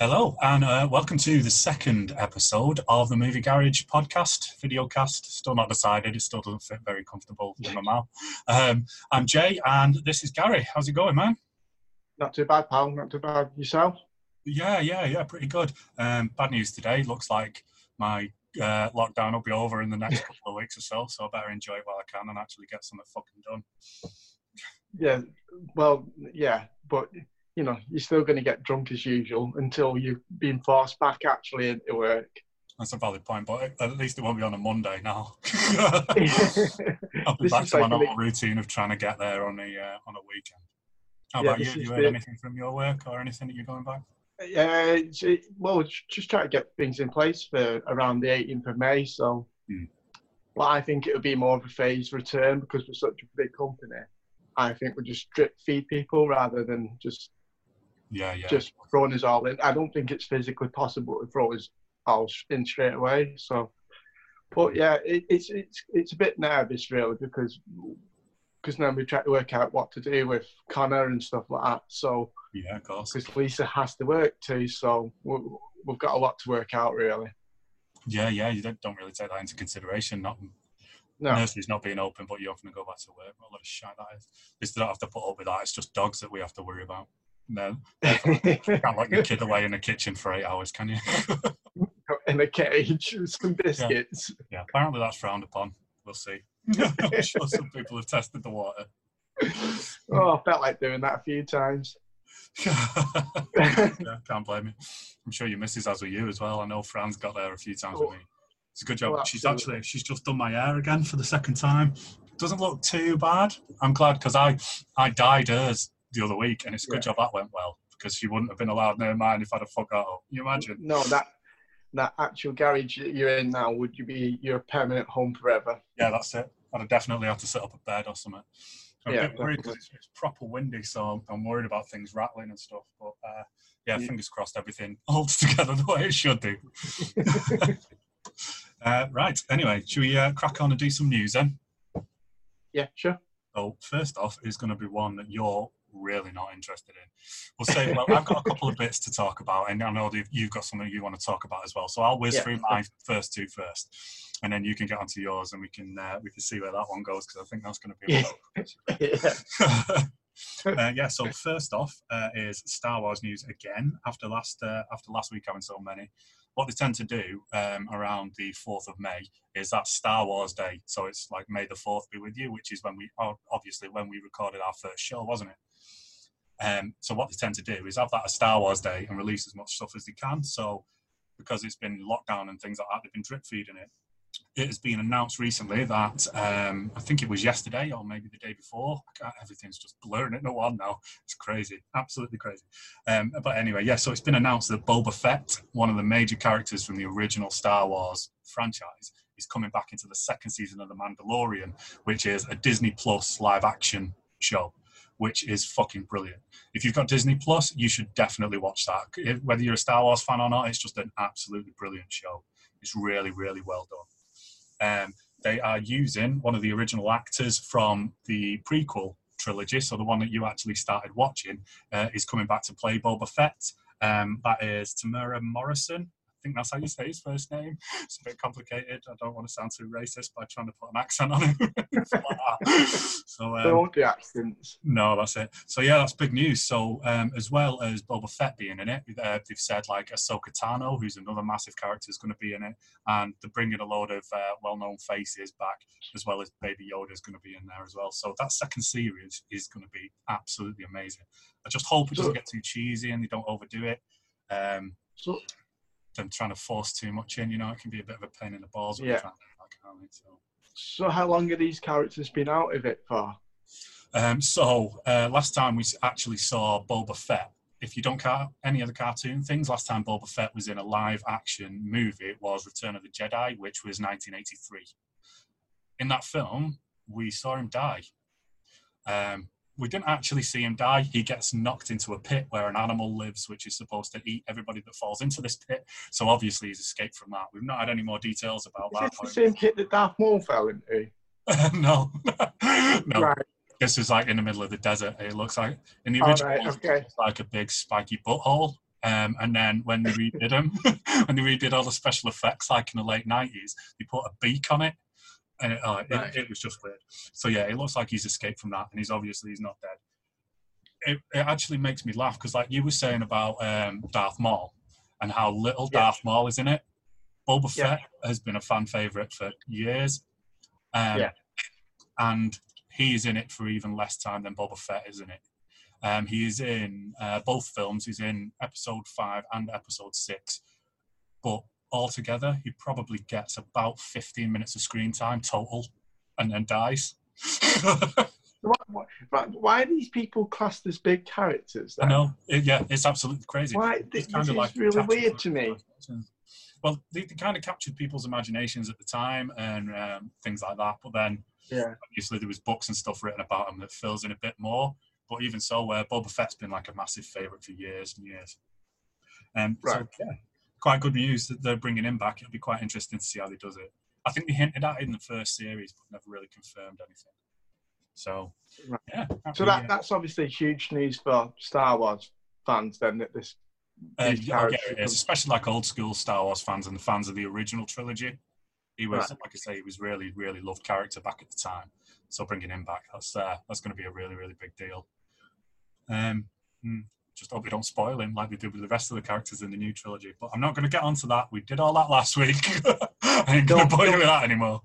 Hello, and uh, welcome to the second episode of the Movie Garage podcast, video cast. Still not decided, it still doesn't fit very comfortable in my mouth. Um, I'm Jay, and this is Gary. How's it going, man? Not too bad, pal. Not too bad. Yourself? Yeah, yeah, yeah, pretty good. Um, bad news today. Looks like my uh, lockdown will be over in the next couple of weeks or so, so I better enjoy it while I can and actually get something fucking done. Yeah, well, yeah, but you know, you're still going to get drunk as usual until you've been forced back actually into work. That's a valid point, but at least it won't be on a Monday now. I'll be This back to my like a normal routine of trying to get there on a uh, on a weekend. How Yeah, about you? Have you heard the- anything from your work or anything that you're going back? Yeah, it- well, just try to get things in place for around the 18th of May. So, Hmm. well, I think it would be more of a phased return because we're such a big company. I think we just drip feed people rather than just Yeah, yeah. just throwing us all in. I don't think it's physically possible to throw us all in straight away. So, but yeah, it, it's it's it's a bit nervous really because because now we try to work out what to do with Connor and stuff like that. So yeah, of course. because Lisa has to work too, so we, we've got a lot to work out really. Yeah, yeah. You don't, don't really take that into consideration. Not No, nurseries not being open, but you're having to go back to work. What a lot of shit that is. Don't have to put up with that. It's just dogs that we have to worry about. No, you can't lock your kid away in the kitchen for eight hours, can you? in a cage with some biscuits. yeah, apparently that's frowned upon. We'll see. I'm sure some people have tested the water. Oh, I felt like doing that a few times. yeah, can't blame you. I'm sure your missus has with you as well. I know Fran's got there a few times with oh. me. It's a good job. Oh, she's actually she's just done my hair again for the second time. Doesn't look too bad. I'm glad because I I dyed hers the other week, and it's a good Yeah. job that went well because she wouldn't have been allowed near mine if I'd have fucked that up. Can you imagine? No, that that actual garage that you're in now, would you be your permanent home forever? Yeah, that's it. I'd have definitely have to set up a bed or something. I'm Yeah, a bit worried because it's, it's proper windy, so I'm, I'm worried about things rattling and stuff. But uh, yeah, Yeah. fingers crossed, everything holds together the way it should do. uh, right. Anyway, should we uh, crack on and do some news then? Yeah, sure. So first off is going to be one that you're really not interested in. We'll say, well, I've got a couple of bits to talk about, and I know that you've got something you want to talk about as well. So I'll whiz Yeah. through my first two first, and then you can get onto yours, and we can uh, we can see where that one goes because I think that's going to be. A Yeah. uh, yeah. So first off uh, is Star Wars news again after last uh, after last week having so many. What they tend to do um, around the fourth of May is that Star Wars Day. So it's like May the fourth be with you, which is when we obviously when we recorded our first show, wasn't it? Um, so what they tend to do is have that a Star Wars Day and release as much stuff as they can. So because it's been lockdown and things like that, they've been drip feeding it it has been announced recently that um, I think it was yesterday or maybe the day before. Everything's just blurring into one now. It's crazy, absolutely crazy. Um, but anyway, yeah. So it's been announced that Boba Fett, one of the major characters from the original Star Wars franchise, is coming back into the second season of The Mandalorian, which is a Disney Plus live-action show. Which is fucking brilliant. If you've got Disney Plus, you should definitely watch that. If- Whether you're a Star Wars fan or not, it's just an absolutely brilliant show. It's really, really well done um, they are using one of the original actors from the prequel trilogy. So the one that you actually started watching uh, is coming back to play Boba Fett. Um, that is Temuera Morrison. I think that's how you say his first name. It's a bit complicated. I don't want to sound too racist by trying to put an accent on like so um, Don't do accents. no, that's it. So yeah, that's big news. So um, as well as Boba Fett being in it, uh, they've said like Ahsoka Tano, who's another massive character, is going to be in it, and they're bringing a load of uh, well-known faces back, as well as Baby Yoda is going to be in there as well. So that second series is going to be absolutely amazing. I just hope it doesn't get too cheesy and they don't overdo it. Um, So, them trying to force too much in, you know, it can be a bit of a pain in the balls. when Yeah. you're trying to do that, can't it? So. so how long have these characters been out of it for? Um, so uh, last time we actually saw Boba Fett. If you don't count any other cartoon things, last time Boba Fett was in a live action movie it was Return of the Jedi, which was 1983. In that film, we saw him die. Um, we didn't actually see him die. He gets knocked into a pit where an animal lives, which is supposed to eat everybody that falls into this pit. So obviously he's escaped from that. We've not had any more details about Is that. this the same kit that Darth Maul fell into? no, no. Right. This is like in the middle of the desert. It looks like in the original, right, okay. it's like a big spiky butthole. Um, and then when they redid them, when they redid all the special effects, like in the late nineties, they put a beak on it, and it, oh, it, Right. it was just weird. So yeah, it looks like he's escaped from that, and he's obviously he's not dead. It, it actually makes me laugh because, like you were saying about um, Darth Maul and how little Yeah. Darth Maul is in it. Boba Yeah. Fett has been a fan favorite for years, um, Yeah. and he's in it for even less time than Boba Fett is in it. Um, he is in uh, both films. He's in episode five and episode six, but altogether, he probably gets about 15 minutes of screen time total, and then dies. Why, why, why- are these people classed as big characters? I know. It- yeah, it's absolutely crazy. Why? It's This, kind this of is like really weird to me. Well, they, they kind of captured people's imaginations at the time and um, things like that. But then, Yeah. obviously, there was books and stuff written about him that fills in a bit more. But even so, uh, Boba Fett's been like a massive favourite for years and years. Um, Right. So, yeah, quite good news that they're bringing him back. It'll be quite interesting to see how he does it. I think they hinted at it in the first series, but never really confirmed anything. So, Right. yeah. So that that's obviously huge news for Star Wars fans. Then that this Uh, yeah, it is, especially like old school Star Wars fans and the fans of the original trilogy. He was, Right. like I say, he was really, really loved character back at the time. So bringing him back, that's uh, that's going to be a really, really big deal. Um, hmm, just hope we don't spoil him like we did with the rest of the characters in the new trilogy. But I'm not going to get onto that. We did all that last week. I ain't going to bother you with that anymore.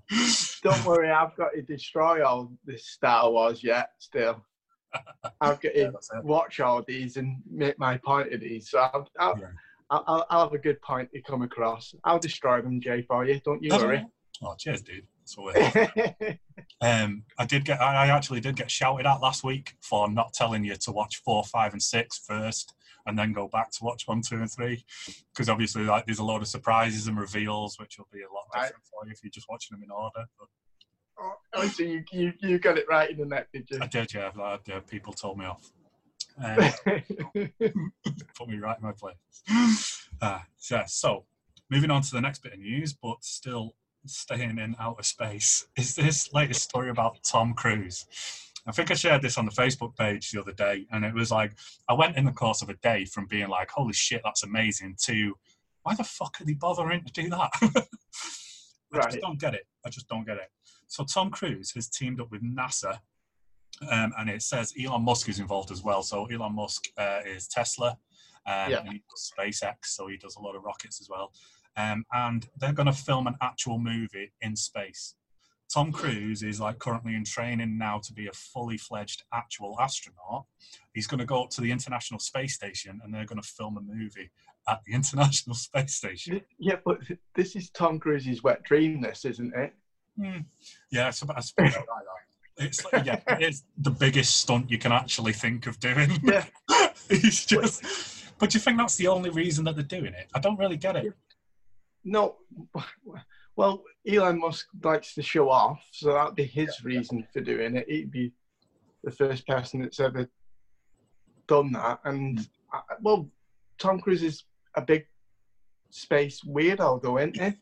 Don't worry, I've got to destroy all this Star Wars yet. Still, I've got to it. watch all these and make my point of these. So I'll, I'll, Yeah. I'll, I'll, I'll have a good point to come across. I'll destroy them, Jay, for you. Don't you worry. Oh, cheers, dude. What Um, I did get. I actually did get shouted at last week for not telling you to watch four, five, and six first, and then go back to watch one, two, and three, because obviously, like, there's a lot of surprises and reveals, which will be a lot Right. different for you if you're just watching them in order. But oh, so you, you you got it right in the net, did you? I did, yeah. I had, uh, people told me off. Um, put me right in my place. Uh, so, so, moving on to the next bit of news, but still staying in outer space, is this latest story about Tom Cruise. I think I shared this on the Facebook page the other day, and it was like I went in the course of a day from being like, "Holy shit, that's amazing," to why the fuck are they bothering to do that? I just don't get it. I just don't get it. So Tom Cruise has teamed up with NASA, um, and it says Elon Musk is involved as well. So Elon Musk uh, is Tesla, um, Yeah. and he does SpaceX, so he does a lot of rockets as well. Um, and they're going to film an actual movie in space. Tom Cruise is like currently in training now to be a fully fledged actual astronaut. He's going to go up to the International Space Station, and they're going to film a movie at the International Space Station. yeah, but this is Tom Cruise's wet dream, this isn't it? Hmm. Yeah, it's about, I suppose right, right. It's like, yeah, it's the biggest stunt you can actually think of doing. Yeah. He's just. But do you think that's the only reason that they're doing it? I don't really get it. No, well, Elon Musk likes to show off, so that'd be his reason for doing it. He'd be the first person that's ever done that. And uh, well, Tom Cruise is a big space weirdo, though, isn't he?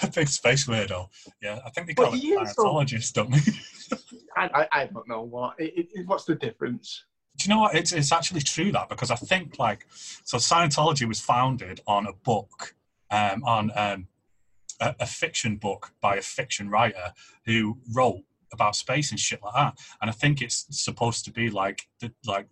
A big space weirdo. Yeah, I think they But call it he is. Scientologist, don't they? I, I, I don't know what. It, it, what's the difference? Do you know what? It's, it's actually true that because I think like so Scientology was founded on a book, um, on um, a, a fiction book by a fiction writer who wrote about space and shit like that. And I think it's supposed to be like the like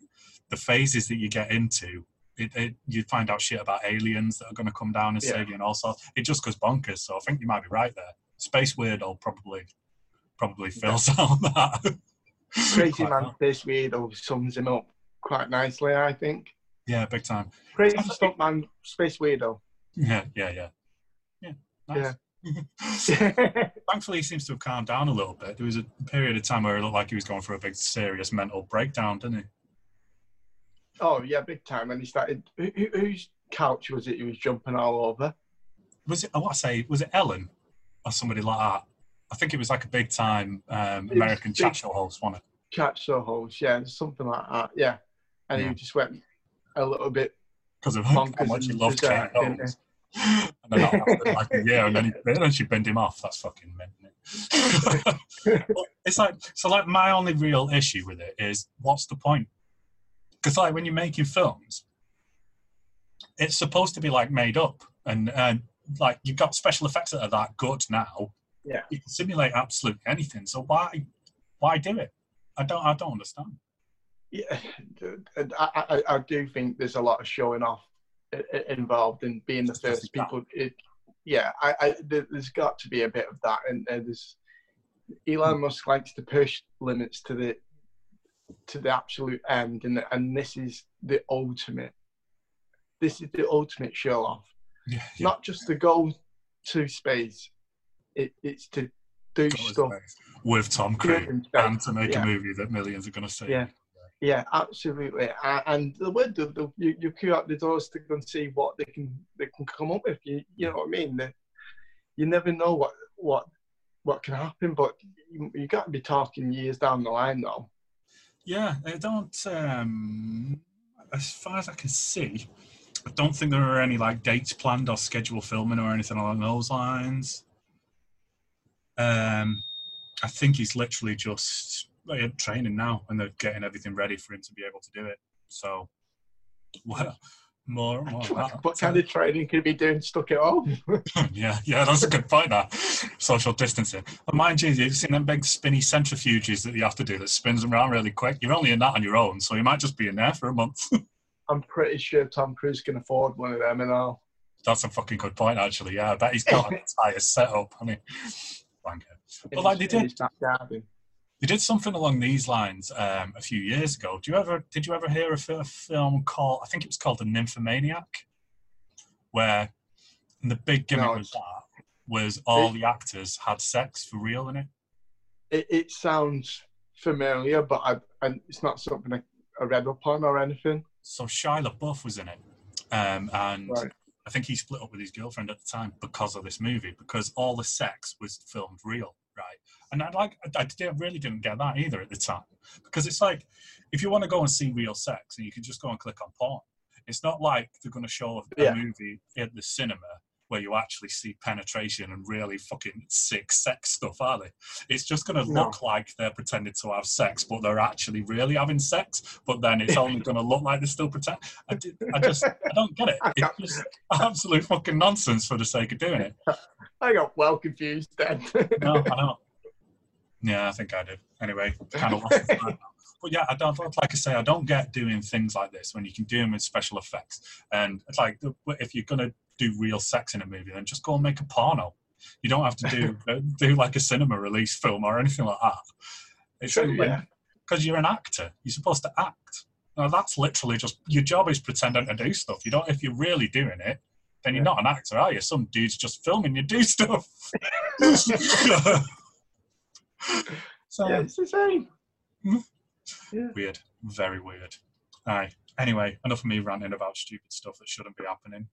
the phases that you get into. It, it, you find out shit about aliens that are going to come down and Yeah. save you, and all sorts. It just goes bonkers. So I think you might be right there. Space weirdo probably probably fills out that. Crazy Man well. Space Weirdo sums him up quite nicely, I think. Yeah, big time. Crazy Stuntman Space Weirdo. Yeah, yeah, yeah. Yeah. Nice. Yeah. Thankfully, he seems to have calmed down a little bit. There was a period of time where it looked like he was going through a big, serious mental breakdown, didn't he? oh, yeah, big time. And he started. Who, who- whose couch was it he was jumping all over? Was it? I want to say, was it Ellen or somebody like that? I think it was like a big time um, American big. chat show host, wasn't it? Chat show host, yeah, something like that, yeah. And Yeah. he just went a little bit. Because of how much he loved didn't Holmes. And then like a year, and then, he, and then she bent him off. That's fucking mint. isn't it? It's like so. Like my only real issue with it is, what's the point? Because like when you're making films, it's supposed to be like made up, and and like you've got special effects that are that good now. Yeah. you can simulate absolutely anything. So why why do it? I don't I don't understand. Yeah, I, I, I do think there's a lot of showing off involved in being the first people. It, yeah, I, I, there- there's got to be a bit of that, and, and there's Elon hmm. Musk likes to push limits to the to the absolute end, and and this is the ultimate. This is the ultimate show off. Yeah, Not just to go to space, it, it's to do stuff with Tom Cruise and to make Yeah. a movie that millions are going to see. Yeah. Yeah, absolutely. And the way the, you, you queue out the doors to go and see what they can they can come up with. You, you know what I mean? You never know what what what can happen, but you, you got to be talking years down the line, though. Yeah, I don't. Um, as far as I can see, I don't think there are any like dates planned or scheduled filming or anything along those lines. Um, I think he's literally just like, training now, and they're getting everything ready for him to be able to do it. So, well, more, more of that. what kind of training could he be doing stuck at home? yeah, yeah, that's a good point. That social distancing. And mind you, you've seen them big spinny centrifuges that you have to do that spins them around really quick. You're only in that on your own, so you might just be in there for a month. I'm pretty sure Tom Cruise can afford one of them and all. that's a fucking good point, actually. Yeah, I bet he's got an entire setup. I mean, wanker. But like they did, his back garden. They did something along these lines um, a few years ago. Do you ever? Did you ever hear of a film called? I think it was called The Nymphomaniac, where the big gimmick No, was that was all the actors had sex for real in it. It, it sounds familiar, but I, and it's not something I, I read up on or anything. So Shia LaBeouf was in it, um, and Right. I think he split up with his girlfriend at the time because of this movie, because all the sex was filmed real, right? And I like, I, I really didn't get that either at the time, because it's like, if you want to go and see real sex, and you can just go and click on porn. It's not like they're going to show a Yeah. movie at the cinema where you actually see penetration and really fucking sick sex stuff, are they? It's just going to No. look like they're pretending to have sex, but they're actually really having sex. But then it's only going to look like they're still pretending. I, did, I just, I don't get it. It's just absolute fucking nonsense for the sake of doing it. I got well confused then. No, I don't. Yeah, I think I did. Anyway, kind of lost the thread now. But yeah, I don't like I say, I don't get doing things like this when you can do them with special effects. And it's like if you're gonna do real sex in a movie, then just go and make a porno. You don't have to do uh, do like a cinema release film or anything like that. It's True, yeah. because you're an actor. You're supposed to act. Now that's literally just your job is pretending to do stuff. You don't if you're really doing it, then you're Yeah. not an actor, are you? Some dude's just filming you do stuff. so yeah, it's the same. weird, very weird. Aye. Anyway, enough of me ranting about stupid stuff that shouldn't be happening.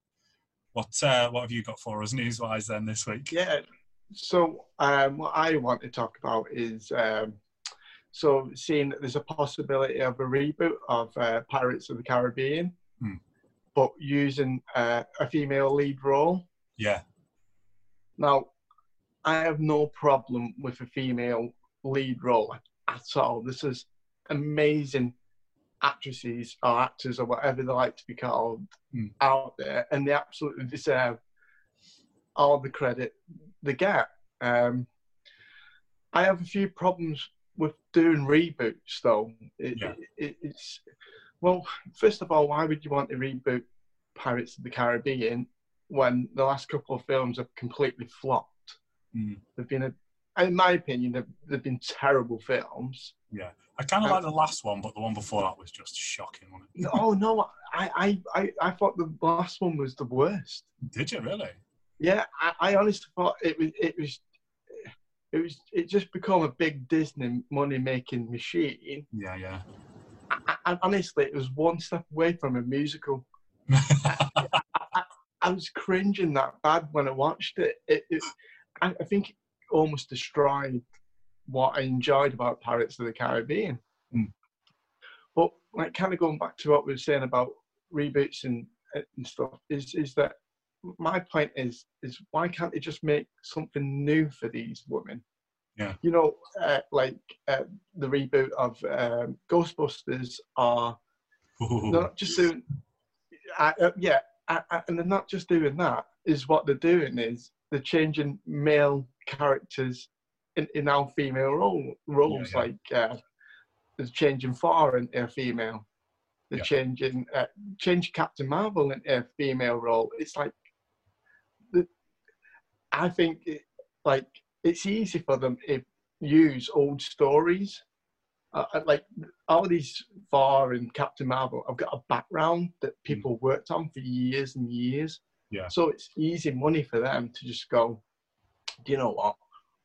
What uh, what have you got for us news wise then this week? Yeah. So um, what I want to talk about is um, so seeing that there's a possibility of a reboot of uh, Pirates of the Caribbean, Hmm. but using uh, a female lead role. Yeah, Now, I have no problem with a female lead role at all. This is amazing actresses or actors or whatever they like to be called Hmm. out there, and they absolutely deserve all the credit they get. Um, I have a few problems with doing reboots, though. It, Yeah. it, it's well, first of all, why would you want to reboot Pirates of the Caribbean when the last couple of films have completely flopped? Mm. They've been, a, in my opinion, they've, they've been terrible films. Yeah, I kind of Um, like the last one, but the one before that was just shocking. Wasn't it? Oh no, I, I, I, I thought the last one was the worst. Did you really? Yeah, I, I honestly thought it was, it was, it was, it just become a big Disney money making machine. Yeah, yeah. I, I, honestly, it was one step away from a musical. I was cringing that bad when I watched it. it, it I, I think almost destroyed what I enjoyed about Pirates of the Caribbean. Mm. But like, kind of going back to what we were saying about reboots and, and stuff, is is that my point is is why can't they just make something new for these women? Yeah. You know, uh, like uh, the reboot of um, Ghostbusters, they're not just doing. I, uh, yeah, and they're not just doing that. Is what they're doing is they're changing male characters in, in our female role, roles. Yeah, yeah. Like uh, they're changing Thor into a female. They're yeah. changing uh, change Captain Marvel into a female role. It's like the, I think it, like it's easy for them to use old stories. Uh, uh like all these Thor and Captain Marvel, I've got a background that hmm. people worked on for years and years. Yeah. So it's easy money for them to just go. Do you know what?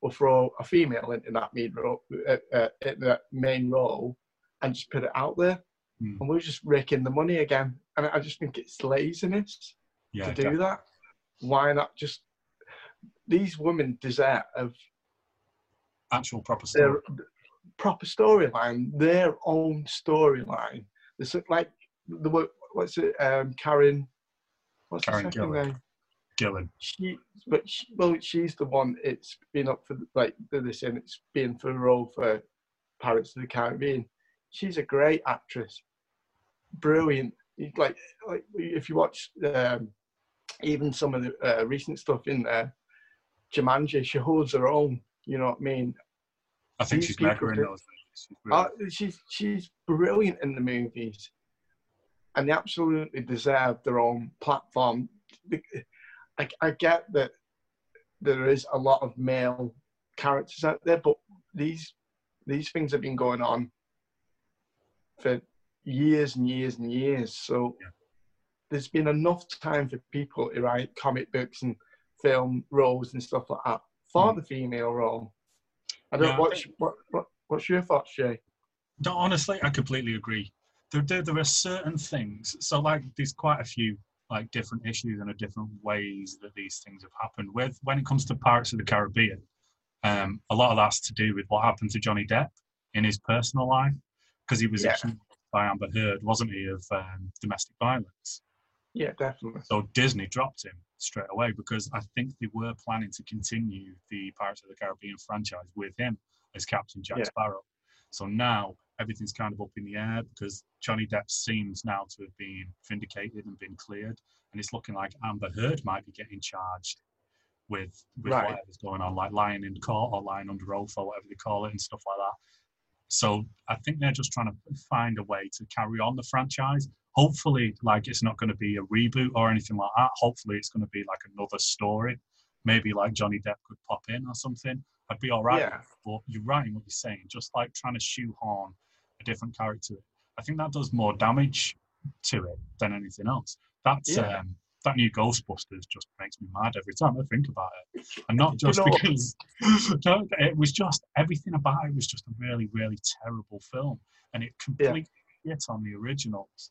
We'll throw a female into that main role, uh, uh, that main role, and just put it out there, mm. and we're just raking the money again. And I just think it's laziness yeah, to do that. Why not just? These women deserve actual proper story. proper storyline, their own storyline. It's like the what's it? Um, Karen. What's Karen the second Gillan. Name? Gillan. She, but she, well, she's the one. It's been up for like this, and it's been for the role for Pirates of the Caribbean. She's a great actress, brilliant. Like, like if you watch um, even some of the uh, recent stuff in there, Jumanji, she holds her own. You know what I mean? I think These she's mega in those. She's, uh, she's, she's brilliant in the movies, and they absolutely deserve their own platform. I, I get that there is a lot of male characters out there, but these these things have been going on for years and years and years. So yeah. there's been enough time for people to write comic books and film roles and stuff like that for mm. the female role. I don't. Yeah, what's, what, what, what's your thoughts, Jay? No, honestly, I completely agree. There, there, there are certain things. So, like, there's quite a few like different issues and different ways that these things have happened. With when it comes to Pirates of the Caribbean, um, a lot of that's to do with what happened to Johnny Depp in his personal life because he was yeah. accused by Amber Heard, wasn't he, of um, domestic violence? Yeah, definitely. So Disney dropped him straight away because I think they were planning to continue the Pirates of the Caribbean franchise with him as Captain Jack yeah. Sparrow. So now everything's kind of up in the air because Johnny Depp seems now to have been vindicated and been cleared, and it's looking like Amber Heard might be getting charged with with right. whatever's going on, like lying in court or lying under oath or whatever they call it and stuff like that. So I think they're just trying to find a way to carry on the franchise. Hopefully, like it's not going to be a reboot or anything like that. Hopefully, it's going to be like another story. Maybe like Johnny Depp could pop in or something. I'd be all right. Yeah. But you're right in what you're saying. Just like trying to shoehorn a different character, I think that does more damage to it than anything else. That's yeah. um, that new Ghostbusters just makes me mad every time I think about it, and not just you know, because no, it was just everything about it was just a really, really terrible film, and it completely yeah. hit on the originals.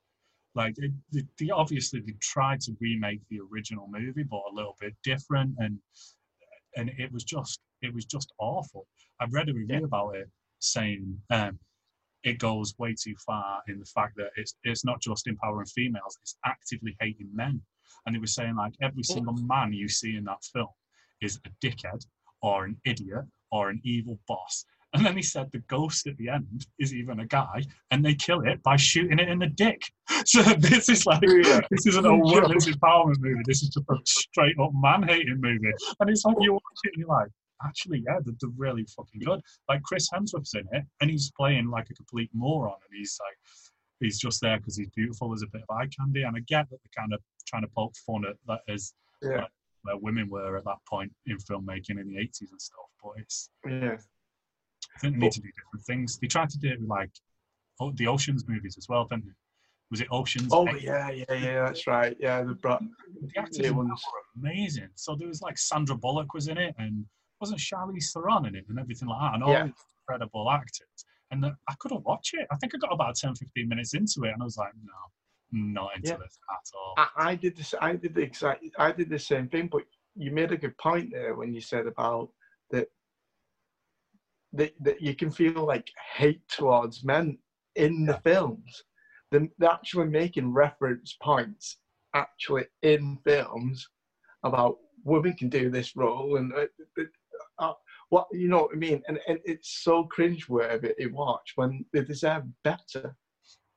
Like it, they obviously they tried to remake the original movie, but a little bit different, and and it was just it was just awful. I've read a review yeah. about it saying um, it goes way too far in the fact that it's it's not just empowering females; it's actively hating men. And they were saying like every single man you see in that film is a dickhead or an idiot or an evil boss. And then he said the ghost at the end is even a guy, and they kill it by shooting it in the dick. So this is like yeah. this isn't a women's empowerment movie. This is just a straight up man hating movie. And it's like you watch it and you're like, actually, yeah, they're, they're, really fucking good. Like Chris Hemsworth's in it, and he's playing like a complete moron, and he's like, he's just there because he's beautiful as a bit of eye candy. And I get that they're kind of trying to poke fun at that as yeah. like, where women were at that point in filmmaking in the 80s and stuff. But it's yeah, I think they need to do different things. They tried to do it with like oh, the Oceans movies as well, didn't they? Was it Oceans? Oh yeah, yeah, yeah. That's right. Yeah, the brought the actors were amazing. So there was like Sandra Bullock was in it, and wasn't Charlize Theron in it, and everything like that, and all yeah. these incredible actors. And the, I couldn't watch it. I think I got about 10, 15 minutes into it, and I was like, no, not into yeah. this at all. I, I, did this. I did the exact. I did the same thing. But you made a good point there when you said about that. That, that you can feel like hate towards men in the films. They're, they're actually making reference points actually in films about women can do this role and uh, uh, what you know what I mean. And, and it's so cringeworthy to watch when they deserve better.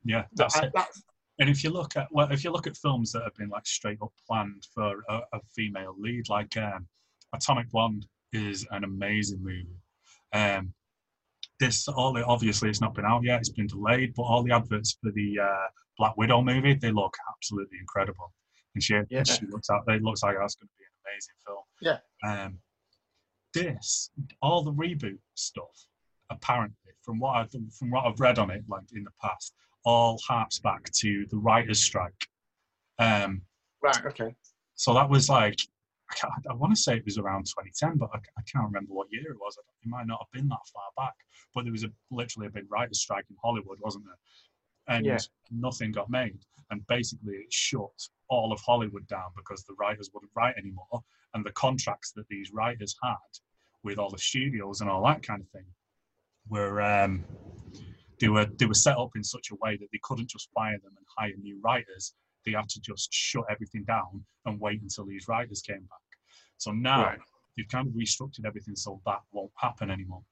Yeah, that's it. That's And if you look at well, if you look at films that have been like straight up planned for a, a female lead, like um, Atomic Blonde is an amazing movie. Um, this all obviously it's not been out yet; it's been delayed. But all the adverts for the uh, Black Widow movie, they look absolutely incredible. And she, Yeah. she looks out. It looks like that's going to be an amazing film. Yeah. Um, this all the reboot stuff, apparently, from what I've from what I've read on it, like in the past, all harps back to the writers' strike. Um, Right. Okay. so that was like, I, I want to say it was around 2010, but I, I can't remember what year it was. It might not have been that far back, but there was a, literally a big writers' strike in Hollywood, wasn't there? And Yeah. nothing got made. And basically, it shut all of Hollywood down because the writers wouldn't write anymore. And the contracts that these writers had with all the studios and all that kind of thing were um, they were they were set up in such a way that they couldn't just fire them and hire new writers. They had to just shut everything down and wait until these writers came back. So now Right. they've kind of restructured everything so that won't happen anymore.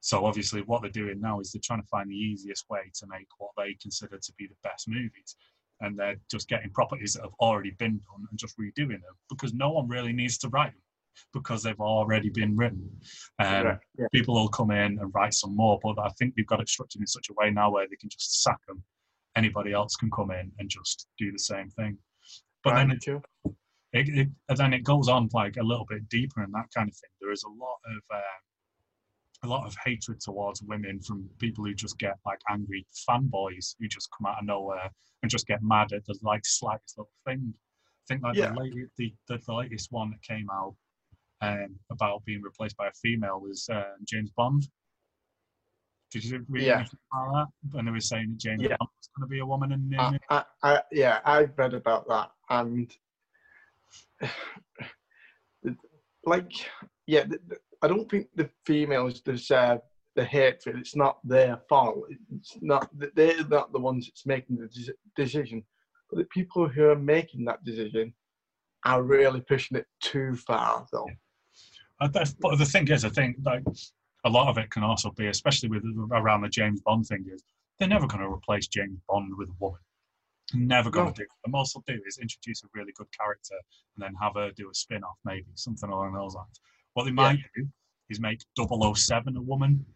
So obviously, what they're doing now is they're trying to find the easiest way to make what they consider to be the best movies, and they're just getting properties that have already been done and just redoing them because no one really needs to write them because they've already been written. Um, Right, yeah. People will come in and write some more, but I think they've got it structured in such a way now where they can just sack them. Anybody else can come in and just do the same thing. But then Right, it, it, and then it goes on like a little bit deeper and that kind of thing. There is a lot of uh, a lot of hatred towards women from people who just get like angry fanboys who just come out of nowhere and just get mad at the like slightest little thing. I think like Yeah. the, latest, the, the the latest one that came out um, about being replaced by a female was uh, James Bond. Did you read Yeah. anything about that? And they were saying that James Yeah. Bond was going to be a woman in the I, I, I, yeah, I've read about that, and like, yeah, I don't think the females deserve the hatred. It's not their fault. It's not they're not the ones that's making the decision, but the people who are making that decision are really pushing it too far. Though. But the thing is, I think like a lot of it can also be, especially with around the James Bond thing, is they're never going to replace James Bond with a woman. Never going No. to do. The most they'll do is introduce a really good character and then have her do a spin off, maybe something along those lines. What they might do is make 007 a woman.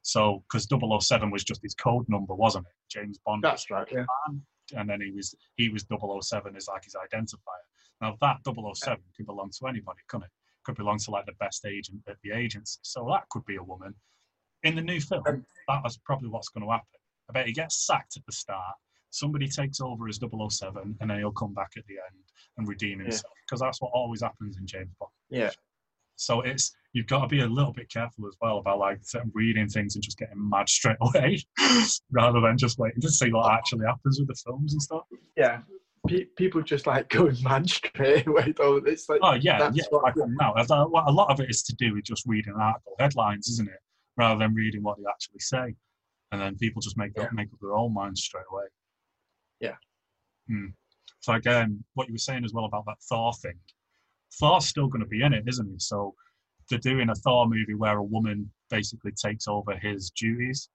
So, because 007 was just his code number, wasn't it? James Bond That's right. Yeah. man, and then he was he was 007 as like his identifier. Now that 007 could belong to anybody, couldn't it? Could belong to like the best agent at the agency. So that could be a woman. In the new film, Um, was probably what's going to happen. I bet he gets sacked at the start. Somebody takes over as 007 and then he'll come back at the end and redeem himself because that's what always happens in James Bond. Yeah. So it's you've got to be a little bit careful as well about like reading things and just getting mad straight away, rather than just waiting to see what actually happens with the films and stuff. Yeah. Pe- people just like going mad straight away. Though it's like Oh yeah, That's yeah. what- Like now, a a lot of it is to do with just reading article headlines, isn't it? Rather than reading what they actually say, and then people just make Yeah. up make up their own minds straight away. Yeah. Hmm. So again, what you were saying as well about that Thor thing, Thor's still going to be in it, isn't he? So they're doing a Thor movie where a woman basically takes over his duties.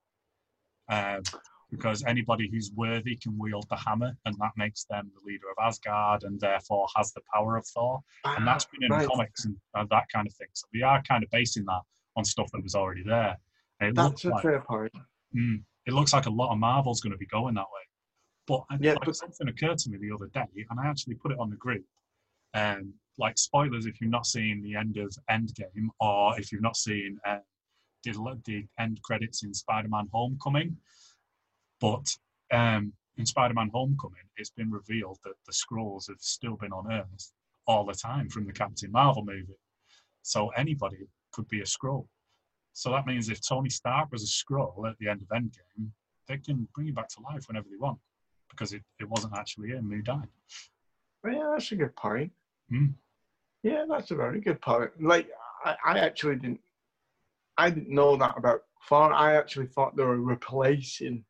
Um, because anybody who's worthy can wield the hammer, and that makes them the leader of Asgard, and therefore has the power of Thor and that's been in Ah, Right. comics and that kind of thing. So we are kind of basing that on stuff that was already there. And it That's a like fair point. mm, it looks like a lot of Marvel's going to be going that way. But, Yeah, like, but- something occurred to me the other day, and I actually put it on the group. Um, like spoilers if you've not seen the end of Endgame, or if you've not seen uh, the, the end credits in Spider-Man: Homecoming. But um, in Spider-Man: Homecoming, it's been revealed that the Skrulls have still been on Earth all the time from the Captain Marvel movie. So anybody could be a Skrull. So that means if Tony Stark was a Skrull at the end of Endgame, they can bring him back to life whenever they want because it, it wasn't actually him who died. Yeah, that's a good point. Mm. Yeah, that's a very good point. Like, I, I actually didn't, I didn't know that about Thor. I actually thought they were replacing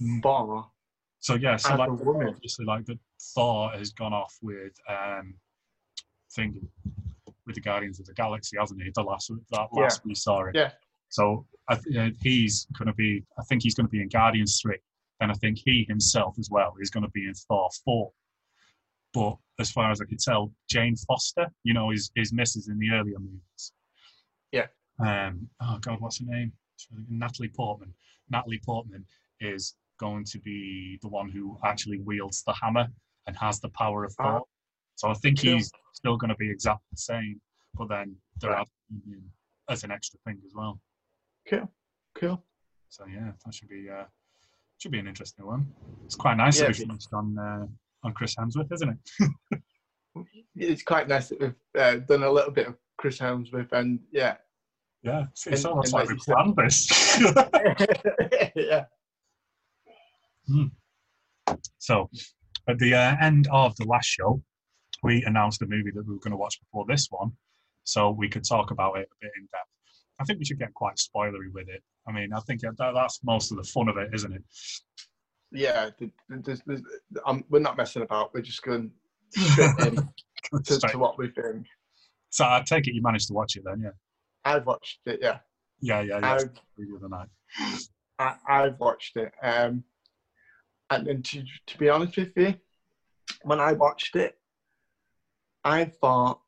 Mm. Thor. So yeah, so like obviously like the Thor has gone off with um thinking with the Guardians of the Galaxy, hasn't he? The last that Yeah. last we saw him. Yeah. So I th- uh, he's going to be. I think he's going to be in Guardians three, then I think he himself as well is going to be in Thor 4. But as far as I could tell, Jane Foster, you know, his, his missus in the earlier movies. Yeah. Um, oh, God, what's her name? Natalie Portman. Natalie Portman is going to be the one who actually wields the hammer and has the power of Thor. So I think Cool. he's still going to be exactly the same, but then they're Right. adding him as an extra thing as well. Cool. Cool. So yeah, that should be uh, should be an interesting one. It's quite nice Yeah, that we it- finished on uh, on Chris Hemsworth, isn't it? It's quite nice that we've uh, done a little bit of Chris Hemsworth, and yeah, Yeah, it's, it's And- almost and like we planned this. yeah, so at the uh, end of the last show, we announced a movie that we were going to watch before this one, so we could talk about it a bit in depth. I think we should get quite spoilery with it. I mean, I think that, that's most of the fun of it, isn't it? Yeah. th- th- there's- there's- um, we're not messing about. We're just going straight in to, to what we think. So I take it you managed to watch it then, yeah? I've watched it. Yeah, Yeah, yeah, yeah. I've The other night. I, I've watched it. Um, and, and to, to be honest with you, when I watched it, I thought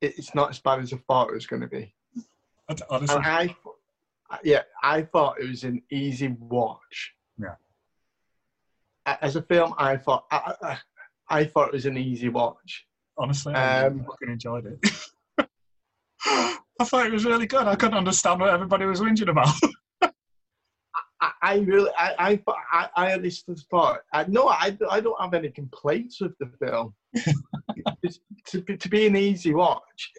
it- it's not as bad as I thought it was going to be. I- Honestly, And I, yeah, I thought it was an easy watch. Yeah. As a film, I thought I, I, I thought it was an easy watch. honestly, I Um, fucking enjoyed it. I thought it was really good. I couldn't understand what everybody was whinging about. I, I really, I, I, I, I at least thought, I, no, I, I don't have any complaints with the film. To, be, to be an easy watch,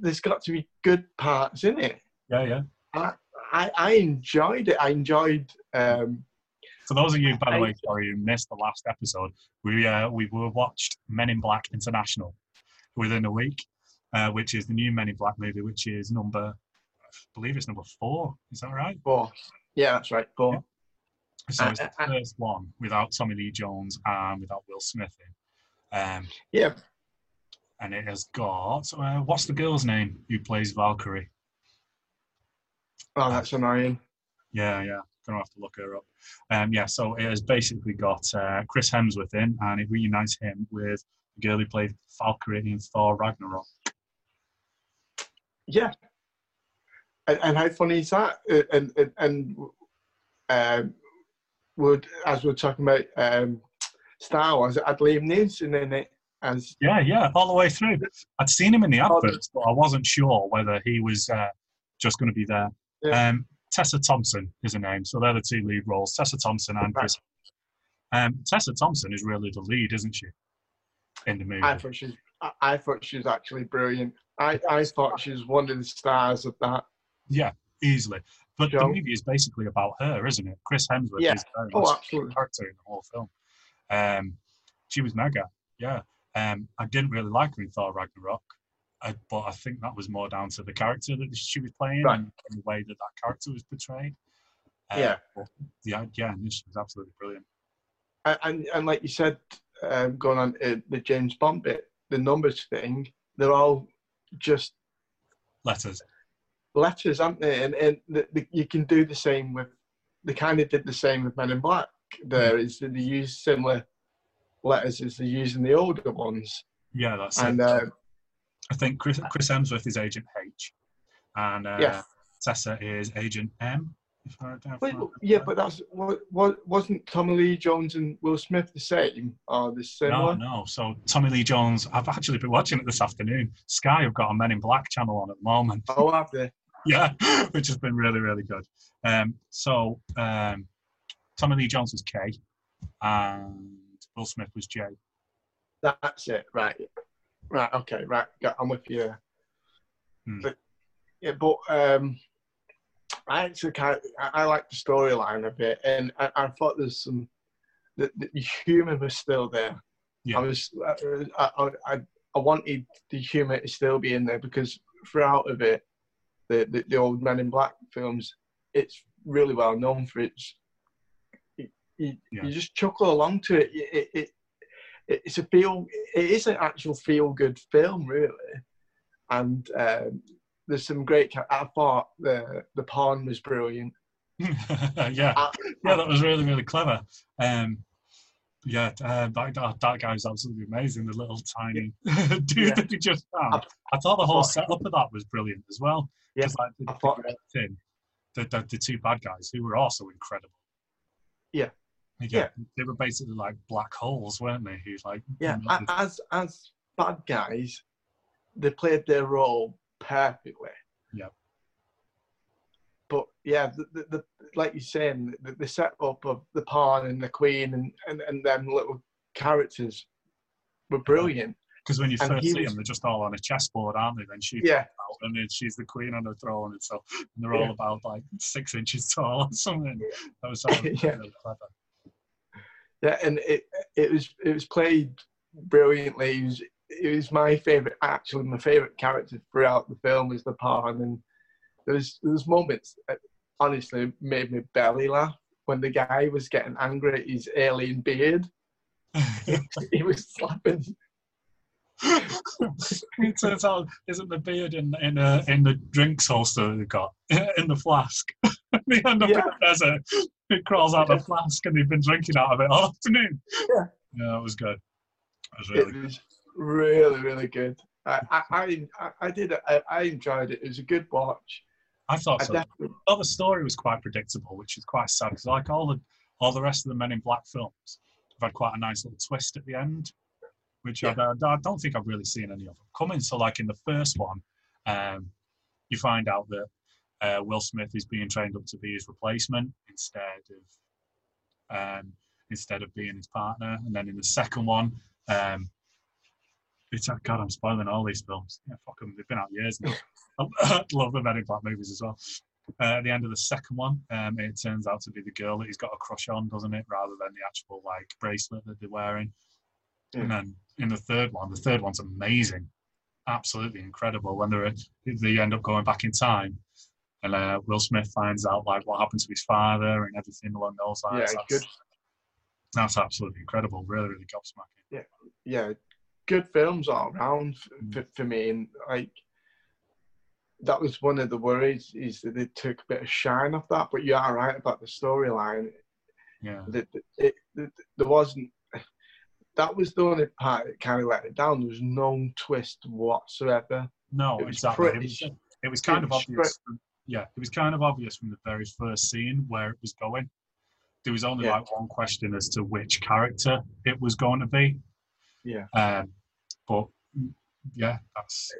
there's got to be good parts in it. yeah, yeah. I, I enjoyed it. I enjoyed. Um, For those of you, by the way, sorry, who missed the last episode, we uh, we were watched Men in Black International within a week, uh, which is the new Men in Black movie, which is number, I believe it's number four. Is that right? four. Yeah, that's right. Four. So Uh, it's the uh, uh. first one without Tommy Lee Jones and without Will Smith in. Um, Yeah. and it has got uh, what's the girl's name who plays Valkyrie? Oh, that's annoying. Yeah, yeah. Gonna have to look her up. Um, yeah, so it has basically got uh, Chris Hemsworth in, and it reunites him with the girl who played Valkyrie in Thor Ragnarok. Yeah. And, and how funny is that? Uh, And and, and um, would as we're talking about um, Star Wars, I'd Liam Neeson in it as Yeah, yeah, all the way through. I'd seen him in the adverts, but I wasn't sure whether he was uh, just going to be there. Yeah. Um, Tessa Thompson is her name, so they're the two lead roles: Tessa Thompson and Chris. Um, Tessa Thompson is really the lead, isn't she? In the movie. I thought she, I, I thought she was actually brilliant. I, I thought she was one of the stars of that. Yeah, easily. But the movie is basically about her, isn't it? Chris Hemsworth Yeah. is very Oh, absolutely. the character in the whole film. Um, she was mega, yeah. Um, I didn't really like her in Thor Ragnarok, I, but I think that was more down to the character that she was playing Right. and the way that that character was portrayed. Uh, Yeah. yeah, yeah, and she was absolutely brilliant. And, and, and like you said, um, going on uh, the James Bond bit, the numbers thing, they're all just Letters. letters, aren't they? And, and the, the, you can do the same with, they kind of did the same with Men in Black. There is that they use similar letters as they use in the older ones. Yeah, that's And it. uh, I think Chris, Chris Hemsworth is Agent H, and uh, Yeah. Tessa is Agent M. If I, if Wait, I- yeah, but that's what, what wasn't Tommy Lee Jones and Will Smith the same or the No, similar? no. So Tommy Lee Jones, I've actually been watching it this afternoon. Sky have got a Men in Black channel on at the moment. Oh, have they? yeah, which has been really, really good. Um, so um, Tommy Lee Jones was K, and Will Smith was J. That's it, right? Right, okay, right. Yeah, I'm with you. Hmm. But yeah, but um, I actually kind of, I, I like the storyline of it, and I, I thought there's some the, the humour was still there. Yeah. I was I, I, I, wanted the humour to still be in there because throughout of it, the, the the old Men in Black films, it's really well known for its. You, you, Yeah. you just chuckle along to. It, it, it. It's a feel. It is an actual feel-good film, really, and um, there's some great. I thought the the pawn was brilliant. yeah, Uh, yeah, that was really really clever. Um, yeah, uh, that, that, that guy was absolutely amazing. The little tiny dude Yeah. that he just found. I- thought the whole thought- setup of that was brilliant as well. Yeah, like, the, I thought- the, the, the two bad guys who were also incredible. Yeah. Yeah, they were basically like black holes, weren't they? Who like Yeah, as as bad guys, they played their role perfectly. Yeah. But yeah, the, the, the like you're saying, the, the setup of the pawn and the queen and, and, and them little characters were brilliant. Because when you And first see was- them, they're just all on a chessboard, aren't they? Then she Yeah, and then she's the queen on the throne, and so and they're Yeah. all about like six inches tall or something. That was that was Yeah. really clever. Yeah, and it it was it was played brilliantly. It was, it was my favorite, actually, my favorite character throughout the film was the pawn, and there was there was moments that honestly made me belly laugh when the guy was getting angry at his alien beard. he was slapping. it turns out isn't the beard in in uh, in the drinks holster they got in the flask. they end up in the desert. It crawls out of the flask, and they've been drinking out of it all afternoon. Yeah. yeah, it was good. It was really It good. was really, really good. I, I, I, I did. I, I enjoyed it. It was a good watch. I thought I so. definitely, I thought the story was quite predictable, which is quite sad because like all the all the rest of the Men in Black films have had quite a nice little twist at the end, which I've, uh, I don't think I've really seen any of them coming. So like in the first one, um, you find out that uh, Will Smith is being trained up to be his replacement instead of um, instead of being his partner, and then in the second one. Um, it's, God, I'm spoiling all these films. Yeah, fuck 'em, They've been out years now. I love the Men in Black movies as well. Uh, at the end of the second one, um, it turns out to be the girl that he's got a crush on, doesn't it? Rather than the actual like bracelet that they're wearing. And then in the third one, the third one's amazing, absolutely incredible. When they're they end up going back in time, and uh, Will Smith finds out like what happened to his father and everything along those lines. yeah, that's, good. That's absolutely incredible. Really, really gobsmacking. Yeah, yeah, good films all around Mm. for, for me. And like, that was one of the worries is that they took a bit of shine off that. But you are right about the storyline. Yeah. That it, it, there wasn't. That was the only part that kind of let it down. There was no twist whatsoever. No, It was exactly. It was, it was kind of obvious. Yeah, it was kind of obvious from the very first scene where it was going. There was only Yeah. like one question as to which character it was going to be. Yeah. Um, but yeah, that's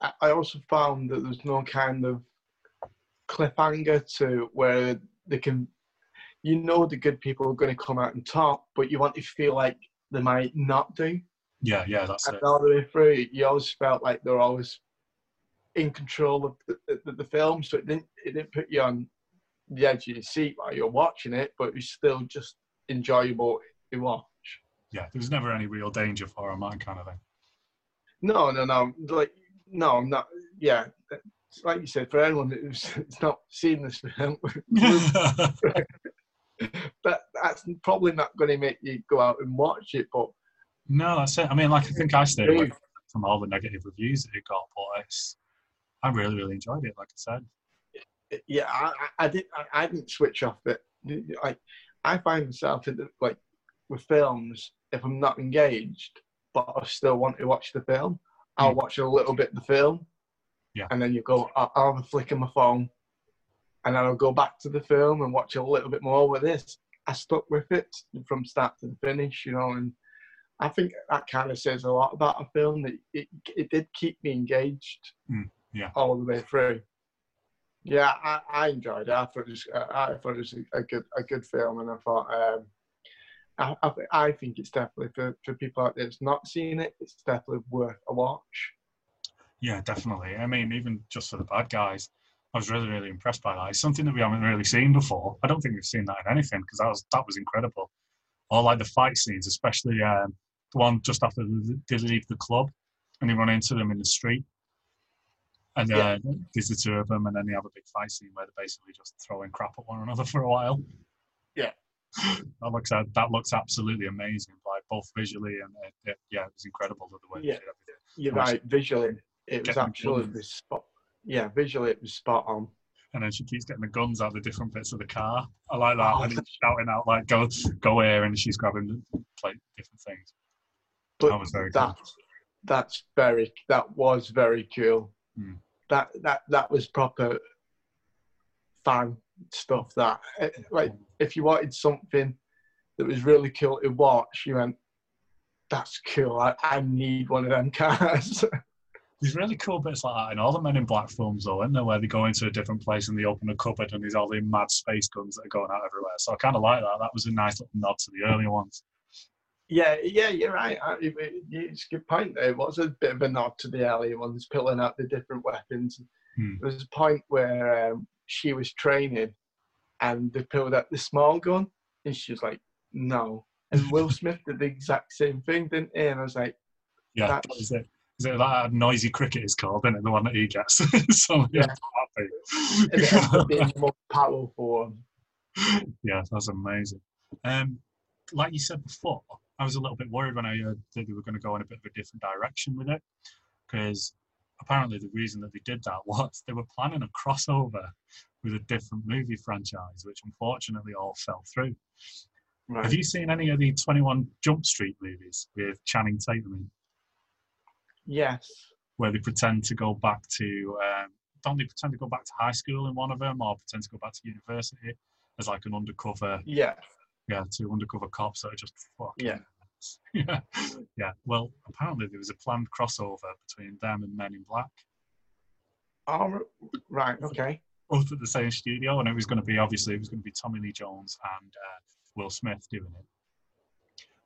I, I also found that there's no kind of cliffhanger to where they can, you know, the good people are going to come out and talk, but you want to feel like they might not do. yeah, yeah, that's And it. all the way through, you always felt like they're always in control of the, the, the film, so it didn't it didn't put you on the edge of your seat while you're watching it, but it was still just enjoyable to watch. Yeah, there was never any real danger for him, that kind of thing. No, no, no. Like, no, I'm not. Yeah, like you said, for anyone who's who's not seen this film, that that's probably not going to make you go out and watch it. But no, that's it. I mean, like I think I stayed away from all the negative reviews that it got, but it's, I really, really enjoyed it. Like I said, yeah, I, I I didn't. I, I didn't switch off it. Like, I find myself in the, like with films, if I'm not engaged, but I still want to watch the film, I'll Mm. watch a little bit of the film. Yeah. And then you go, I'll, I'll have a flick on my phone, and then I'll go back to the film and watch a little bit more. With this, I stuck with it from start to finish, you know, and I think that kind of says a lot about a film that it, it did keep me engaged Mm, yeah. all the way through. Yeah, I, I enjoyed it. I thought it was, uh, I thought it was a, a good a good film, and I thought um, I, I, I think it's definitely for, for people out there that's not seen it. It's definitely worth a watch. Yeah, definitely. I mean, even just for the bad guys, I was really, really impressed by that. It's something that we haven't really seen before. I don't think we've seen that in anything because that was that was incredible. Or like the fight scenes, especially um, the one just after they leave the club and they run into them in the street. And uh, Yeah. there's the two of them, and then they have a big fight scene where they're basically just throwing crap at one another for a while. Yeah. that looks uh, that looks absolutely amazing, like both visually and uh, it, yeah, it was incredible the way Yeah. You're right. Visually, it was absolutely spot. Yeah, visually it was spot on. and then she keeps getting the guns out of the different bits of the car. I like that, Oh, and he's shouting out like "Go, go here!" and she's grabbing like different things. But That was very cool. that's very that was very cool. Hmm. That that that was proper fan stuff. That eh, like if you wanted something that was really cool to watch, you went, "That's cool. I, I need one of them cars." There's really cool bits like that in all the Men in Black films, though, isn't there? Where they go into a different place and they open a cupboard and there's all the mad space guns that are going out everywhere. So I kind of like that. That was a nice little nod to the earlier ones. Yeah, yeah, you're right. I, it, it- it's a good point. There it was a bit of a nod to the earlier ones, pulling out the different weapons. Hmm. There was a point where um, she was training, and they pulled out the small gun, and she was like, "No." And Will Smith did the exact same thing, didn't he? And I was like, Yeah, That's- that is it. Is it that noisy cricket is called, isn't it? The one that he gets. so yeah, and it ended up being the most powerful yeah, that's amazing. Um, like you said before, I was a little bit worried when I heard that they were going to go in a bit of a different direction with it, because apparently the reason that they did that was they were planning a crossover with a different movie franchise, which unfortunately all fell through. Right. Have you seen any of the Twenty One Jump Street movies with Channing Tatum in, Yes. where they pretend to go back to? Um, don't they pretend to go back to high school in one of them, or pretend to go back to university as like an undercover Yeah. Yeah, two undercover cops that are just fucking Yeah. yeah, yeah. Well, apparently there was a planned crossover between them and Men in Black, Oh, right. Okay. both at the same studio, and it was going to be obviously it was going to be Tommy Lee Jones and uh, Will Smith doing it,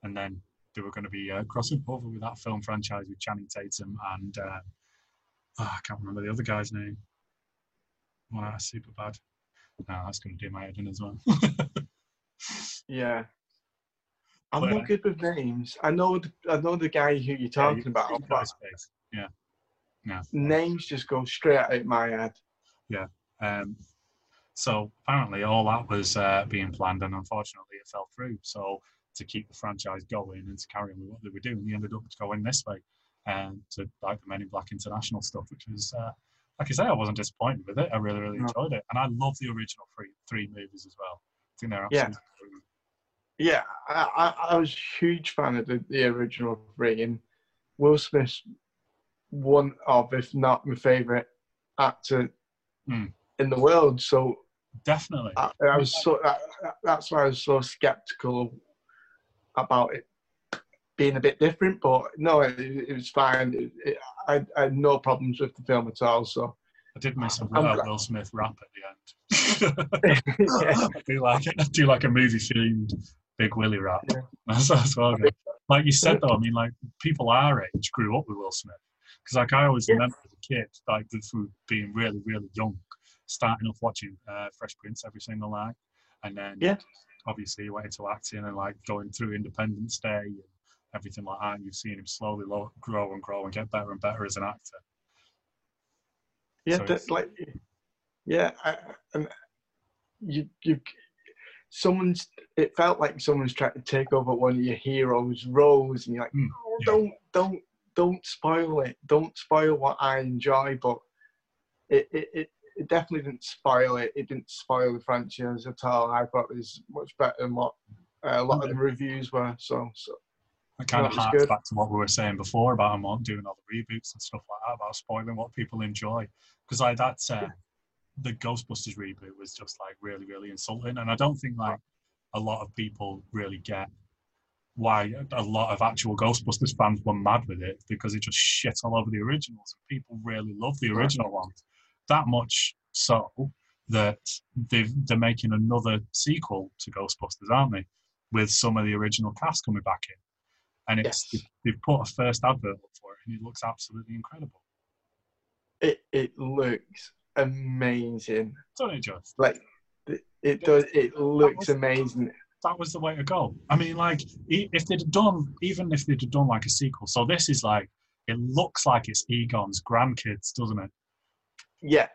and then they were going to be uh, crossing over with that film franchise with Channing Tatum and uh, oh, I can't remember the other guy's name. Of Superbad. No, that's going to do my head in as well. Yeah. I'm But, uh, not good with names. I know the, I know the guy who you're Yeah, talking you- about, but. Yeah. Yeah. names just go straight out of my head. Yeah. Um, so apparently all that was uh, being planned, and unfortunately it fell through. So to keep the franchise going and to carry on with what they were doing, they ended up going this way, and to like the Men in Black International stuff, which was uh, like I say, I wasn't disappointed with it. I really, really No. enjoyed it, and I love the original three three movies as well. I think they're absolutely. Yeah, I, I, I was a huge fan of the, the original three, and Will Smith's one of, if not my favourite actor Hmm. in the world. So definitely. I, I was so that, that's why I was so skeptical about it being a bit different. But no, it, it was fine. It, it, I, I had no problems with the film at all. So I did miss a uh, Will Smith rap at the end. yeah, I do like it. I do like a movie themed Big Willie rap. Yeah. That's, that's well good. Like you said though, I mean, like people our age grew up with Will Smith because, like, I always Yeah. remember as a kid, like, through being really, really young, starting off watching uh, Fresh Prince every single night, and then Yeah. obviously he went into acting and like going through Independence Day and everything like that. And you've seen him slowly lo- grow and grow and get better and better as an actor. yeah, So like yeah, I, and you you someone's it felt like someone's trying to take over one of your heroes' roles, and you're like, Mm, oh, yeah. don't don't don't spoil it, don't spoil what I enjoy, but it it. it it definitely didn't spoil it. It didn't spoil the franchise at all. I thought it was much better than what uh, a lot of the reviews were. So, so It kind of harks back to what we were saying before about all doing all the reboots and stuff like that, about spoiling what people enjoy. Because like that's uh, the Ghostbusters reboot was just like really, really insulting, and I don't think like a lot of people really get why a lot of actual Ghostbusters fans were mad with it because it just shit all over the originals, and people really love the original ones that much so that they've, they're making another sequel to Ghostbusters, aren't they? With some of the original cast coming back in and it's Yes. they've put a first advert up for it, and it looks absolutely incredible. it it looks amazing. Don't it just? Like it, it does. It looks was- amazing. That was the way to go. I mean, like if they'd have done, even if they'd have done like a sequel. So this is like it looks like it's Egon's grandkids, doesn't it? Yeah,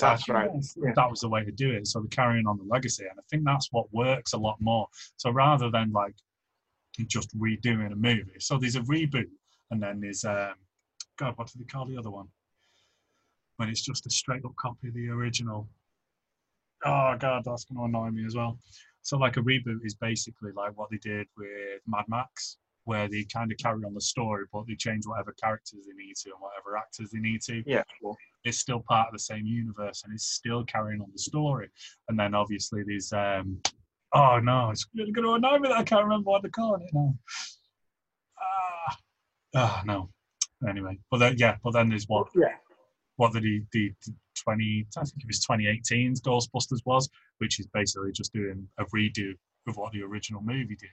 That's right, yeah. That was the way to do it. So they're carrying on the legacy, and I think that's what works a lot more. So rather than like just redoing a movie, so there's a reboot, and then there's um, God, what do they call the other one? When it's just a straight up copy of the original. Oh god, that's going to annoy me as well. So like a reboot is basically like what they did with Mad Max, where they kind of carry on the story, but they change whatever characters they need to and whatever actors they need to. Yeah. But it's still part of the same universe and it's still carrying on the story. And then obviously these um oh no, it's really gonna annoy me that I can't remember what they're calling it now. Ah, ah no. Anyway, but then yeah, but then there's what Yeah. What the the, the 20 I think it was 2018's Ghostbusters was, which is basically just doing a redo of what the original movie did.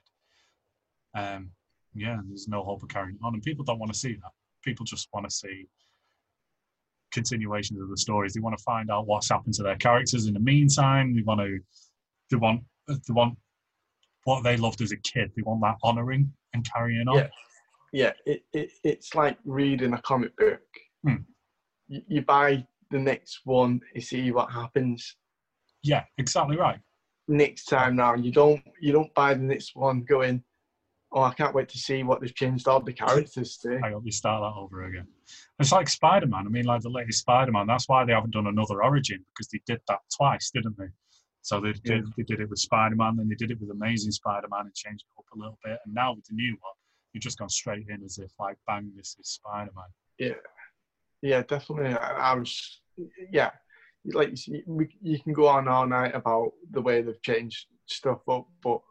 Um, yeah, there's no hope of carrying on, and people don't want to see that. People just want to see continuations of the stories. They want to find out what's happened to their characters in the meantime. They want to, they want, they want what they loved as a kid. They want that honouring and carrying on. Yeah. Yeah, it, it, it's like reading a comic book. Hmm. You, you buy the next one, you see what happens yeah exactly right. next time now, You don't you don't buy the next one going, oh, I can't wait to see what they've changed all the characters to. I hope they start that over again. It's like Spider Man. I mean, like the latest Spider Man. That's why they haven't done another origin because they did that twice, didn't they? So they did. They did it with Spider Man, then they did it with Amazing Spider Man and changed it up a little bit. And now with the new one, you've just gone straight in as if like, bang, this is Spider Man. Yeah, yeah, definitely. I, I was, yeah, like you see, we, you can go on all night about the way they've changed stuff up, but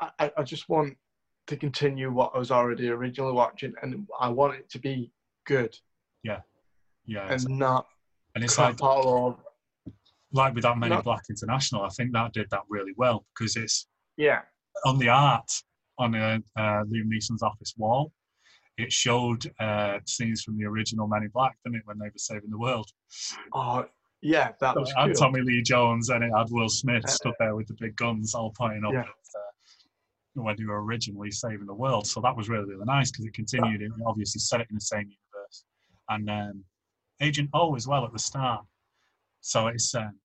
I, I- just want to continue what I was already originally watching, and I want it to be good Yeah, yeah, and not and it's like all like with that Men in Not- Black International. I think that did that really well because it's Yeah, on the art on uh, uh, Liam Neeson's office wall. It showed uh, scenes from the original Men in Black, didn't it, when they were saving the world? oh, yeah, that So was had cool. Tommy Lee Jones and it had Will Smith Uh, stood there with the big guns, all pointing up Yeah. at uh, when you were originally saving the world. So that was really really nice because it continued. It obviously set it in the same universe, and um, Agent O as well at the start. So it's um,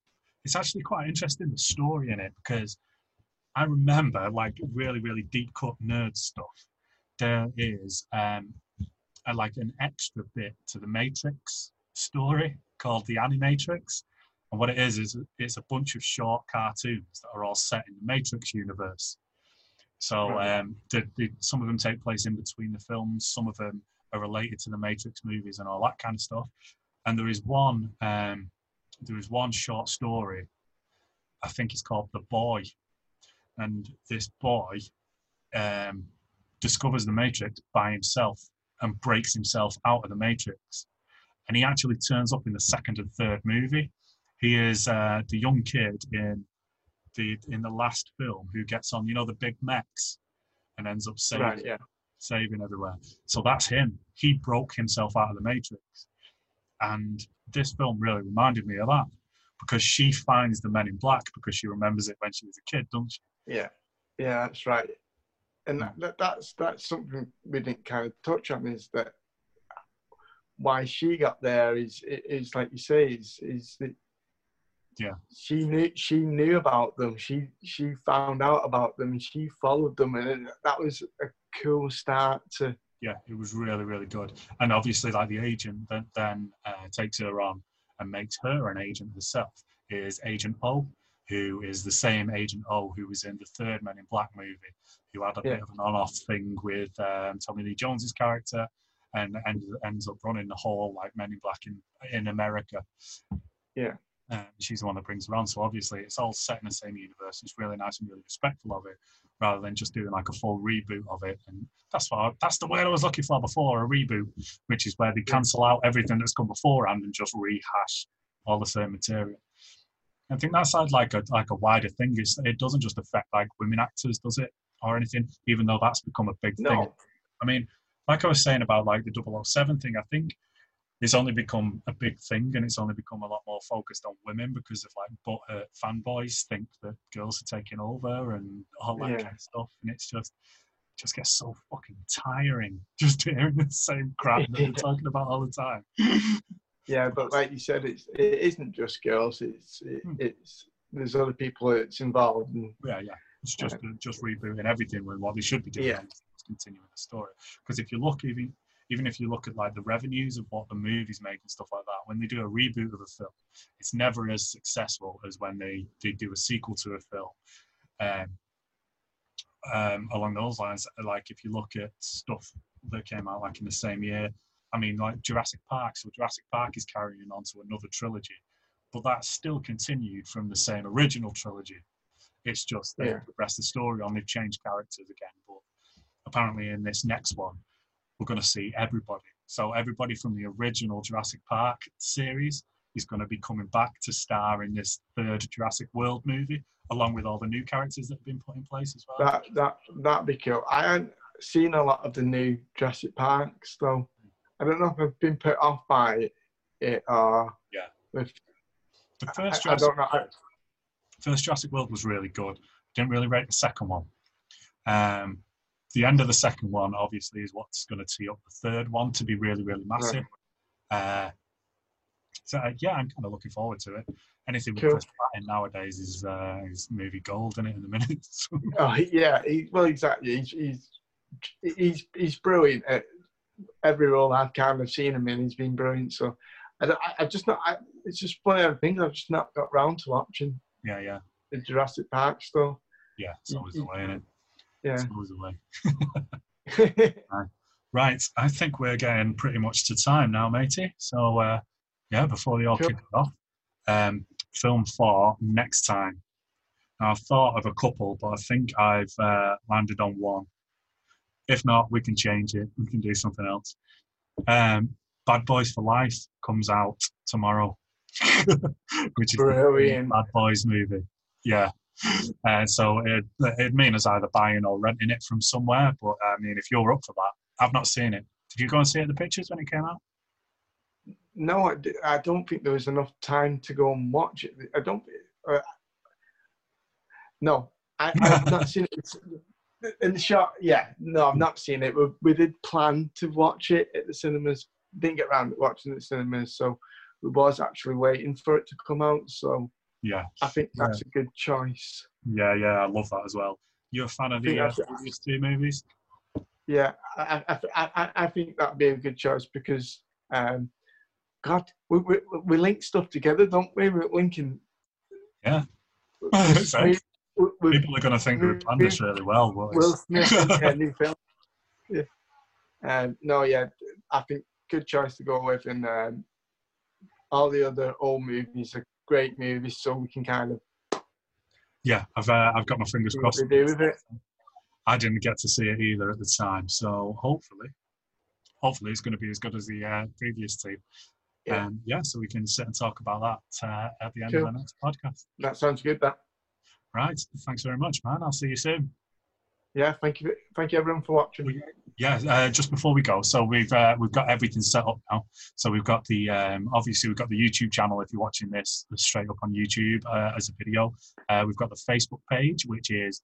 it's actually quite interesting the story in it because I remember like really really deep cut nerd stuff. There is um, a, like an extra bit to the Matrix story called the Animatrix. And what it is is it's a bunch of short cartoons that are all set in the Matrix universe. So um, the, the, some of them take place in between the films. Some of them are related to the Matrix movies and all that kind of stuff. And there is one um, there is one short story. I think it's called The Boy, and this boy um, discovers the Matrix by himself and breaks himself out of the Matrix. And he actually turns up in the second and third movie. He is uh, the young kid in the in the last film who gets on, you know, the big mechs and ends up saving Right, yeah. saving everywhere. So that's him. He broke himself out of the Matrix. And this film really reminded me of that because she finds the men in black because she remembers it when she was a kid, doesn't she? Yeah, yeah, that's right. And that, that, that's that's something we didn't kind of touch on is that why she got there is is like you say is is that Yeah. she knew she knew about them. She she found out about them and she followed them, and that was a cool start to Yeah, it was really, really good. And obviously, like the agent that then uh, takes her on and makes her an agent herself is Agent O, who is the same Agent O who was in the third Men in Black movie, who had a Yeah. bit of an on-off thing with um, Tommy Lee Jones's character, and, and ends up running the whole like Men in Black in in America. Yeah. Um, she's the one that brings around. So obviously, it's all set in the same universe. It's really nice and really respectful of it, rather than just doing like a full reboot of it. And that's what that's the word I was looking for before a reboot, which is where they cancel out everything that's come beforehand and just rehash all the same material. I think that's like a like a wider thing. It's, it doesn't just affect like women actors, does it, or anything? Even though that's become a big thing. no. I mean, like I was saying about like the 007 thing, I think it's only become a big thing and it's only become a lot more focused on women because of like but uh, fanboys think that girls are taking over and all that Yeah. kind of stuff. And it's just just gets so fucking tiring just hearing the same crap that they're talking about all the time. Yeah, but like you said, it's it isn't just girls. It's it, Hmm. it's there's other people that's involved, and Yeah, yeah. It's just just rebooting everything with what they should be doing. Yeah. is continuing the story. Because if you look even even if you look at like the revenues of what the movies make and stuff like that, when they do a reboot of a film, it's never as successful as when they, they do a sequel to a film. Um, um, along those lines, like if you look at stuff that came out like in the same year, I mean, like Jurassic Park. So Jurassic Park is carrying on to another trilogy, but that's still continued from the same original trilogy. It's just they Yeah. progressed the story on, they've changed characters again. But apparently, in this next one, we're going to see everybody. So everybody from the original Jurassic Park series is going to be coming back to star in this third Jurassic World movie, along with all the new characters that have been put in place as well. That that that'd be cool. I haven't seen a lot of the new Jurassic Parks though. I don't know if I've been put off by it, or Yeah. With, the I, first I Jurassic don't know. I, first Jurassic World was really good. Didn't really rate the second one. Um, the end of the second one, obviously, is what's going to tee up the third one to be really, really massive. Uh, so uh, yeah, I'm kind of looking forward to it. Anything with Cool. Chris Pratt in nowadays is uh, is movie gold in it in the minute. Oh yeah, he, well exactly. He's, he's he's he's brilliant at every role I've kind of seen him in. He's been brilliant. So I I, I just not. I, it's just one of the things I've just not got round to watching yeah, yeah, the Jurassic Park stuff. yeah. It's always the way, isn't it? Yeah. It's always the way. Right, I think we're getting pretty much to time now, matey. So uh, yeah, before they all Cool. kick it off, um, film four next time. Now, I've thought of a couple, but I think I've uh, landed on one. If not, we can change it. We can do something else. Um, Bad Boys for Life comes out tomorrow, which is Brilliant. Bad Boys movie. Yeah. Uh, so it, it'd mean us either buying or renting it from somewhere. But I mean, if you're up for that, I've not seen it. Did you go and see it in the pictures when it came out? No, I, d- I don't think there was enough time to go and watch it. I don't. Uh, no, I, I've not seen it. In the shot, yeah, no, I've not seen it. We, we did plan to watch it at the cinemas. Didn't get around to watching it at the cinemas, so we was actually waiting for it to come out. So Yeah, I think that's a good choice. yeah, yeah. I love that as well. You're a fan of think the uh, previous two movies? Yeah, I, I, I, I- I think that'd be a good choice because, um, God, we, we, we link stuff together, don't we? We're linking. Yeah. we, we, we, People are going to think we planned this really well. But Will Smith in a new film. Yeah. Um, no, yeah, I think good choice to go with, and um, all the other old movies are great movies, so we can kind of yeah, I've uh, I've got my fingers crossed. do with it. I didn't get to see it either at the time, so hopefully, hopefully it's going to be as good as the uh, previous two. Yeah. Um, yeah, so we can sit and talk about that uh, at the end of the next podcast. That sounds good. That. Right, thanks very much, man. I'll see you soon. Yeah, thank you, thank you everyone for watching. Yeah, uh, just before we go, so we've uh, we've got everything set up now. So we've got the um, obviously we've got the YouTube channel if you're watching this straight up on YouTube uh, as a video. Uh, we've got the Facebook page, which is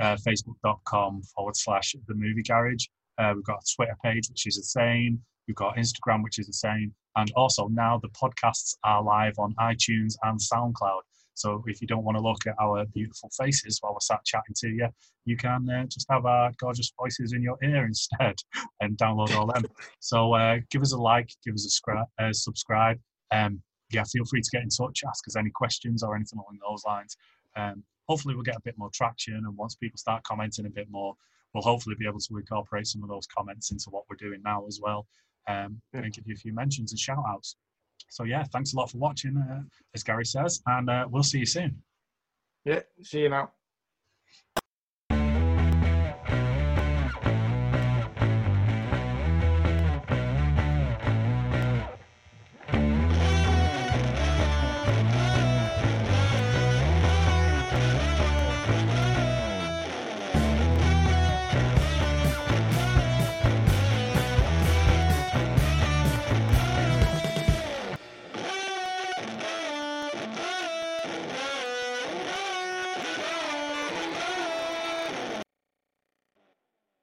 uh, facebook.com forward slash the movie garage. Uh, we've got a Twitter page, which is the same. We've got Instagram, which is the same. And also now the podcasts are live on iTunes and SoundCloud. So if you don't want to look at our beautiful faces while we're sat chatting to you, you can uh, just have our gorgeous voices in your ear instead and download all them. So uh, give us a like, give us a scra- uh, subscribe. Um, yeah, feel free to get in touch, ask us any questions or anything along those lines. Um, hopefully, we'll get a bit more traction, and once people start commenting a bit more, we'll hopefully be able to incorporate some of those comments into what we're doing now as well, um, Yeah. and give you a few mentions and shout outs. So yeah, thanks a lot for watching, uh, as Gary says, and uh, we'll see you soon. Yeah, see you now.